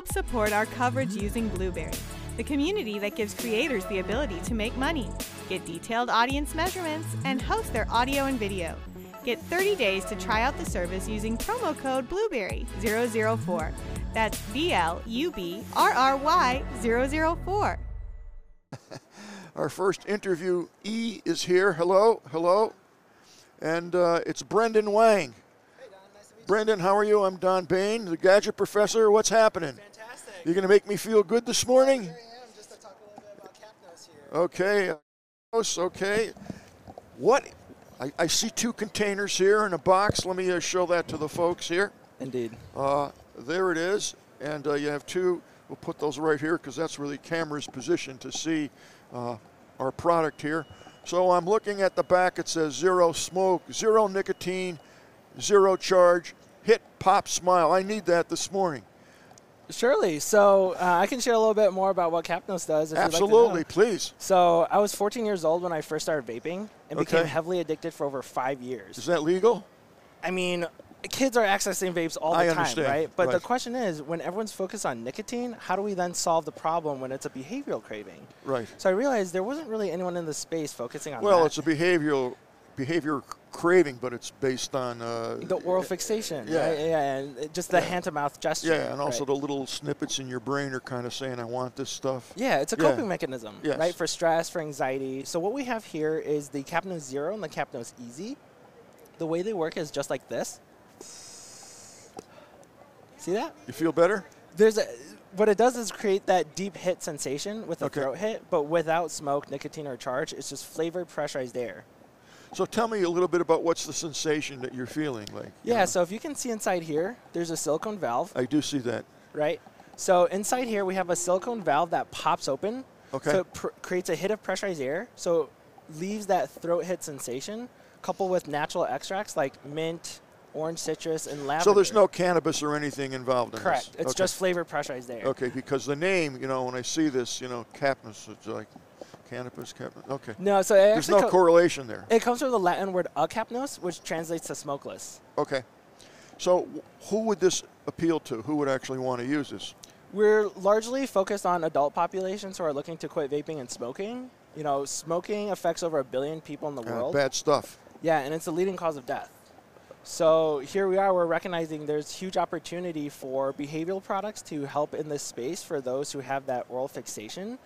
Help support our coverage using Blubrry, the community that gives creators the ability to make money, get detailed audience measurements, and host their audio and video. Get 30 days to try out the service using promo code Blubrry004. That's B L U B R R Y 004. Our first interview E is here. Hello, hello. And uh, it's Brendan Wang. Hey Don, nice to meet Brendan, how are you? I'm Don Baine, the gadget professor. What's happening? You. Fantastic. You're going to make me feel good this morning? Here I am, just to talk a little bit about Capnos here. Okay. uh, Okay. What? I, I see two containers here in a box. Let me uh, show that to the folks here. Indeed. Uh, there it is. And uh, you have two. We'll put those right here because that's where the camera's positioned to see uh, our product here. So I'm looking at the back. It says zero smoke, zero nicotine, zero charge. Hit, pop, smile. I need that this morning. Surely. So uh, I can share a little bit more about what Capnos does. If you'd like. Absolutely, please. So I was 14 years old when I first started vaping and became heavily addicted for over five years. Is that legal? I mean, kids are accessing vapes all the I time, understand. right? But the question is, when everyone's focused on nicotine, how do we then solve the problem when it's a behavioral craving? Right. So I realized there wasn't really anyone in the space focusing on Well, that. it's a behavioral behavior craving, but it's based on uh, the oral fixation, Yeah. right? Yeah, and just the hand to mouth gesture. yeah, and also right? the little snippets in your brain are kind of saying, "I want this stuff." Yeah, it's a Yeah. coping mechanism, Yes. right? For stress, for anxiety. So what we have here is the Capnos Zero and the Capnos Easy. The way they work is just like this. See that? You feel better? There's a what it does is create that deep hit sensation with a Okay. throat hit, but without smoke, nicotine, or charge. It's just flavored pressurized air. So tell me a little bit about what's the sensation that you're feeling like. you Yeah, know? so if you can see inside here, there's a silicone valve, I do see that. right? So inside here, we have a silicone valve that pops open. Okay. So it pr- creates a hit of pressurized air. So leaves that throat hit sensation, coupled with natural extracts like mint, orange citrus, and lavender. So there's no cannabis or anything involved in Correct. this. It's okay. just flavored pressurized air. Okay, because the name, you know, when I see this, you know, Capnos, it's like cannabis, Capnos. Okay. No, so There's no co- correlation there. It comes from the Latin word acapnos, which translates to smokeless. Okay. So who would this appeal to? Who would actually want to use this? We're largely focused on adult populations who are looking to quit vaping and smoking. You know, smoking affects over a billion people in the Uh, world. bad stuff. Yeah, and it's the leading cause of death. So here we are, we're recognizing there's huge opportunity for behavioral products to help in this space for those who have that oral fixation.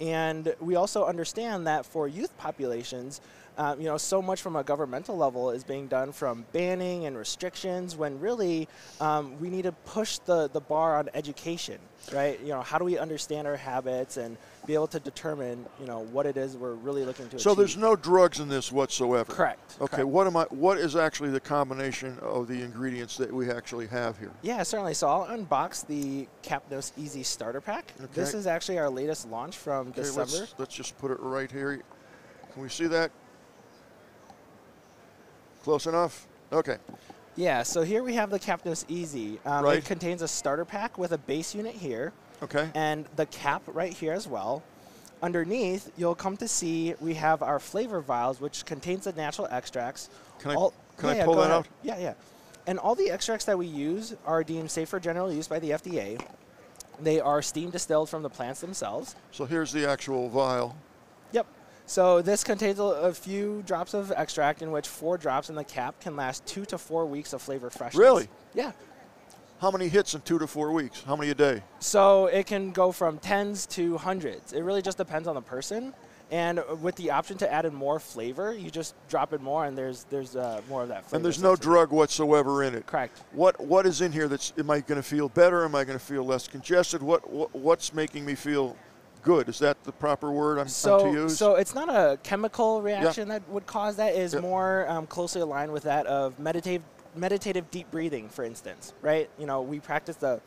And we also understand that for youth populations, um, you know, so much from a governmental level is being done from banning and restrictions when really um, we need to push the, the bar on education, right? You know, how do we understand our habits and be able to determine, you know, what it is we're really looking to So achieve. there's no drugs in this whatsoever. Correct. Okay. correct. What am I? What is actually the combination of the ingredients that we actually have here? Yeah, certainly. So I'll unbox the Capnos Easy Starter Pack. This is actually our latest launch from Okay, December. let's let's just put it right here. Can we see that? Close enough. Okay. Yeah, so here we have the Capnos Easy. Um, Right. It contains a starter pack with a base unit here Okay. and the cap right here as well. Underneath, you'll come to see we have our flavor vials, which contains the natural extracts. Can I- All- can I yeah, yeah, pull that ahead. out? Yeah, yeah. And all the extracts that we use are deemed safe for general use by the FDA. They are steam distilled from the plants themselves. So here's the actual vial. So this contains a, a few drops of extract in which four drops in the cap can last two to four weeks of flavor freshness. Really? Yeah. How many hits in two to four weeks? How many a day? So it can go from tens to hundreds. It really just depends on the person. And with the option to add in more flavor, you just drop it more, and there's there's uh, more of that flavor. And there's no drug whatsoever in it. Correct. What what is in here that's am I going to feel better? Am I going to feel less congested? What, what what's making me feel good? Is that the proper word I'm, I'm to use? so it's not a chemical reaction that would cause that. Is Yeah. more um, closely aligned with that of meditative meditative deep breathing, for instance. Right? You know, we practice the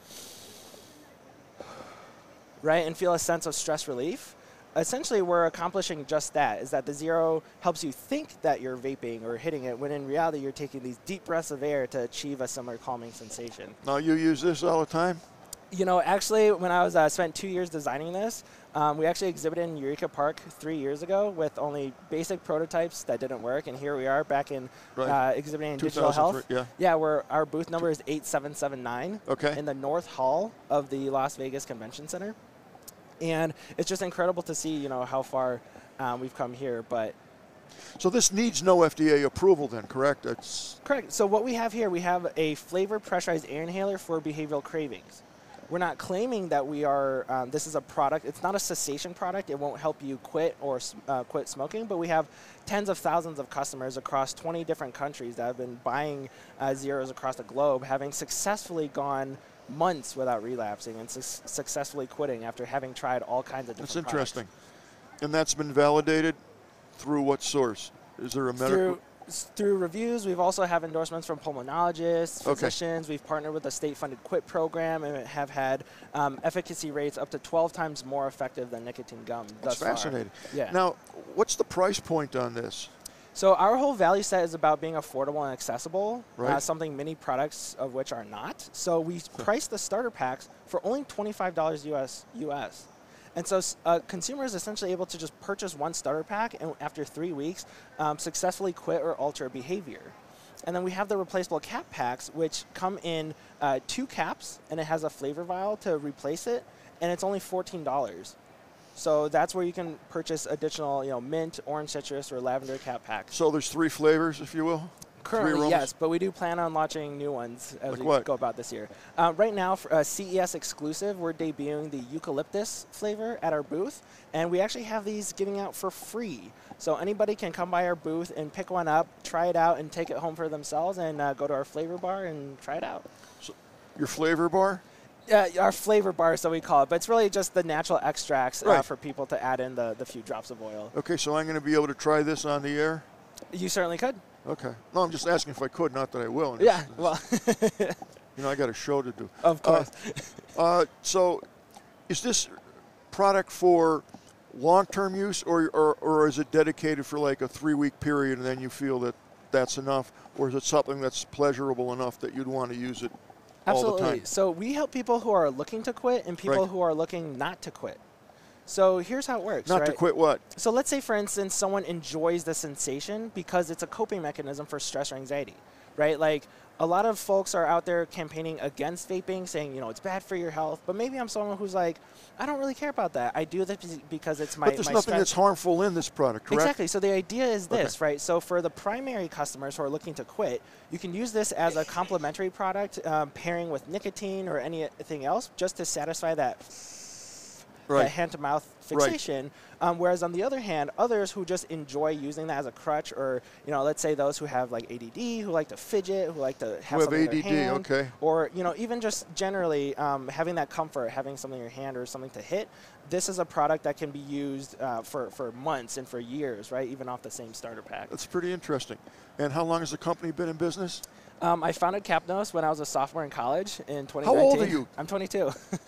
right and feel a sense of stress relief. Essentially, we're accomplishing just that. Is that the zero helps you think that you're vaping or hitting it, when in reality you're taking these deep breaths of air to achieve a similar calming sensation. now you use this all the time. You know, actually, when I was uh, spent two years designing this, um, we actually exhibited in Eureka Park three years ago with only basic prototypes that didn't work, and here we are back in Right. uh, exhibiting in digital health. 2003, yeah. Yeah, where our booth number is 8779 Okay. in the North Hall of the Las Vegas Convention Center. And it's just incredible to see, you know, how far um, we've come here. But So this needs no FDA approval then, correct? It's Correct. So what we have here, we have a flavor pressurized air inhaler for behavioral cravings. We're not claiming that we are. Um, this is a product. It's not a cessation product. It won't help you quit or uh, quit smoking. But we have tens of thousands of customers across 20 different countries that have been buying uh, zeros across the globe, having successfully gone months without relapsing and su- successfully quitting after having tried all kinds of different. that's products. interesting. And that's been validated through what source? Is there a medical? through through reviews. We've also have endorsements from pulmonologists, Okay. physicians. We've partnered with a state-funded quit program and have had um, efficacy rates up to 12 times more effective than nicotine gum. That's thus far. fascinating. Yeah. Now, what's the price point on this? So our whole value set is about being affordable and accessible, uh, something many products of which are not. So we price the starter packs for only $25 US US. And so s- a consumer is essentially able to just purchase one starter pack and after three weeks um, successfully quit or alter behavior. And then we have the replaceable cap packs, which come in uh, two caps and it has a flavor vial to replace it, and it's only $14. So that's where you can purchase additional, you know, mint, orange citrus, or lavender cap packs. So there's three flavors, if you will. Currently, yes, but we do plan on launching new ones as Like we what? go about this year. Uh, right now, for uh, CES exclusive, we're debuting the eucalyptus flavor at our booth, and we actually have these giving out for free. So anybody can come by our booth and pick one up, try it out, and take it home for themselves, and uh, go to our flavor bar and try it out. Your flavor bar. Uh, our flavor bar, so we call it, but it's really just the natural extracts uh, for people to add in the, the few drops of oil. Okay, so I'm going to be able to try this on the air. You certainly could. Okay. No, I'm just asking if I could, not that I will. Yeah, well, You know, I got a show to do. of course. Uh, so, is this product for long-term use, or, or or is it dedicated for like a three-week period, and then you feel that that's enough, or is it something that's pleasurable enough that you'd want to use it all the Absolutely. time? So we help people who are looking to quit and people Right. who are looking not to quit. So here's how it works. Not to quit what? So let's say, for instance, someone enjoys the sensation because it's a coping mechanism for stress or anxiety, right? Like a lot of folks are out there campaigning against vaping, saying, you know, it's bad for your health. But maybe I'm someone who's like, I don't really care about that. I do this because it's my but there's my nothing that's harmful in this product, correct? Exactly. So the idea is Okay. this, right? So for the primary customers who are looking to quit, you can use this as a complementary product, um, pairing with nicotine or anything else, just to satisfy that Right. that hand-to-mouth Right. fixation. Um, whereas on the other hand, others who just enjoy using that as a crutch, or you know, let's say those who have like ADD, who like to fidget, who like to have something in their ADD, hand, okay. or you know, even just generally um, having that comfort, having something in your hand or something to hit. This is a product that can be used uh, for for months and for years, right? Even off the same starter pack. That's pretty interesting. And how long has the company been in business? Um, I founded Capnos when I was a sophomore in college in 2019. old are you? I'm 22.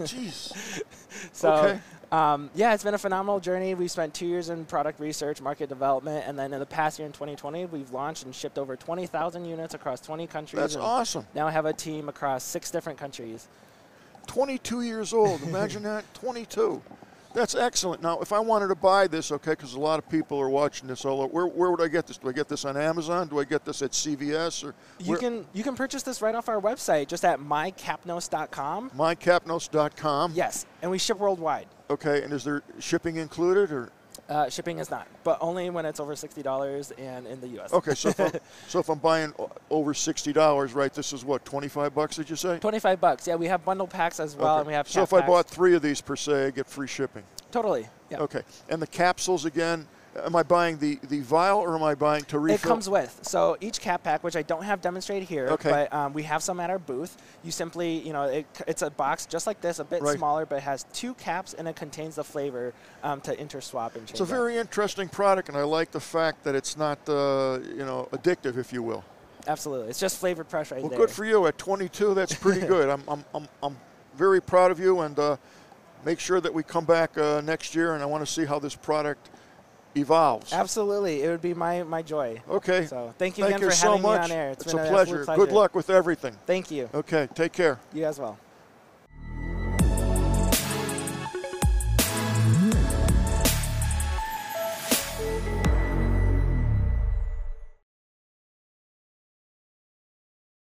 Jeez. So, Okay. um, yeah, it's been a phenomenal journey. We've spent two years in product research, market development, and then in the past year in 2020, we've launched and shipped over 20,000 units across 20 countries. That's awesome. Now I have a team across six different countries. 22 years old. Imagine that. 22. That's excellent. Now, if I wanted to buy this, okay, because a lot of people are watching this all over, where, where would I get this? Do I get this on Amazon? Do I get this at CVS? Or You where- can you can purchase this right off our website, just at mycapnos.com. mycapnos.com. Yes, and we ship worldwide. Okay, and is there shipping included? or Uh, shipping is not, but only when it's over sixty dollars and in the U.S. Okay, so if, I'm, so if I'm buying o- over $60, right, this is what, 25 bucks, did you say? Twenty-five bucks. Yeah, we have bundle packs as well, Okay. and we have so if I bought three of these per se, I get free shipping. totally. Yeah. Okay, and the capsules again, am I buying the, the vial or am I buying to refill? It comes with. So each cap pack, which I don't have demonstrated here, Okay. but um, we have some at our booth. You simply, you know, it, it's a box just like this, a bit Right. smaller, but it has two caps and it contains the flavor um, to interswap and change. It's a very interesting product, and I like the fact that it's not, uh, you know, addictive, if you will. Absolutely. It's just flavored press right Well, there. good for you. At 22, that's pretty good. I'm, I'm, I'm, I'm very proud of you, and uh, make sure that we come back uh, next year, and I want to see how this product evolves. Absolutely. It would be my, my joy. Okay. So thank you Thank again you for so having much. me on air. It's it's been a pleasure. absolute Good luck with everything. Thank you. Okay, take care. You as well.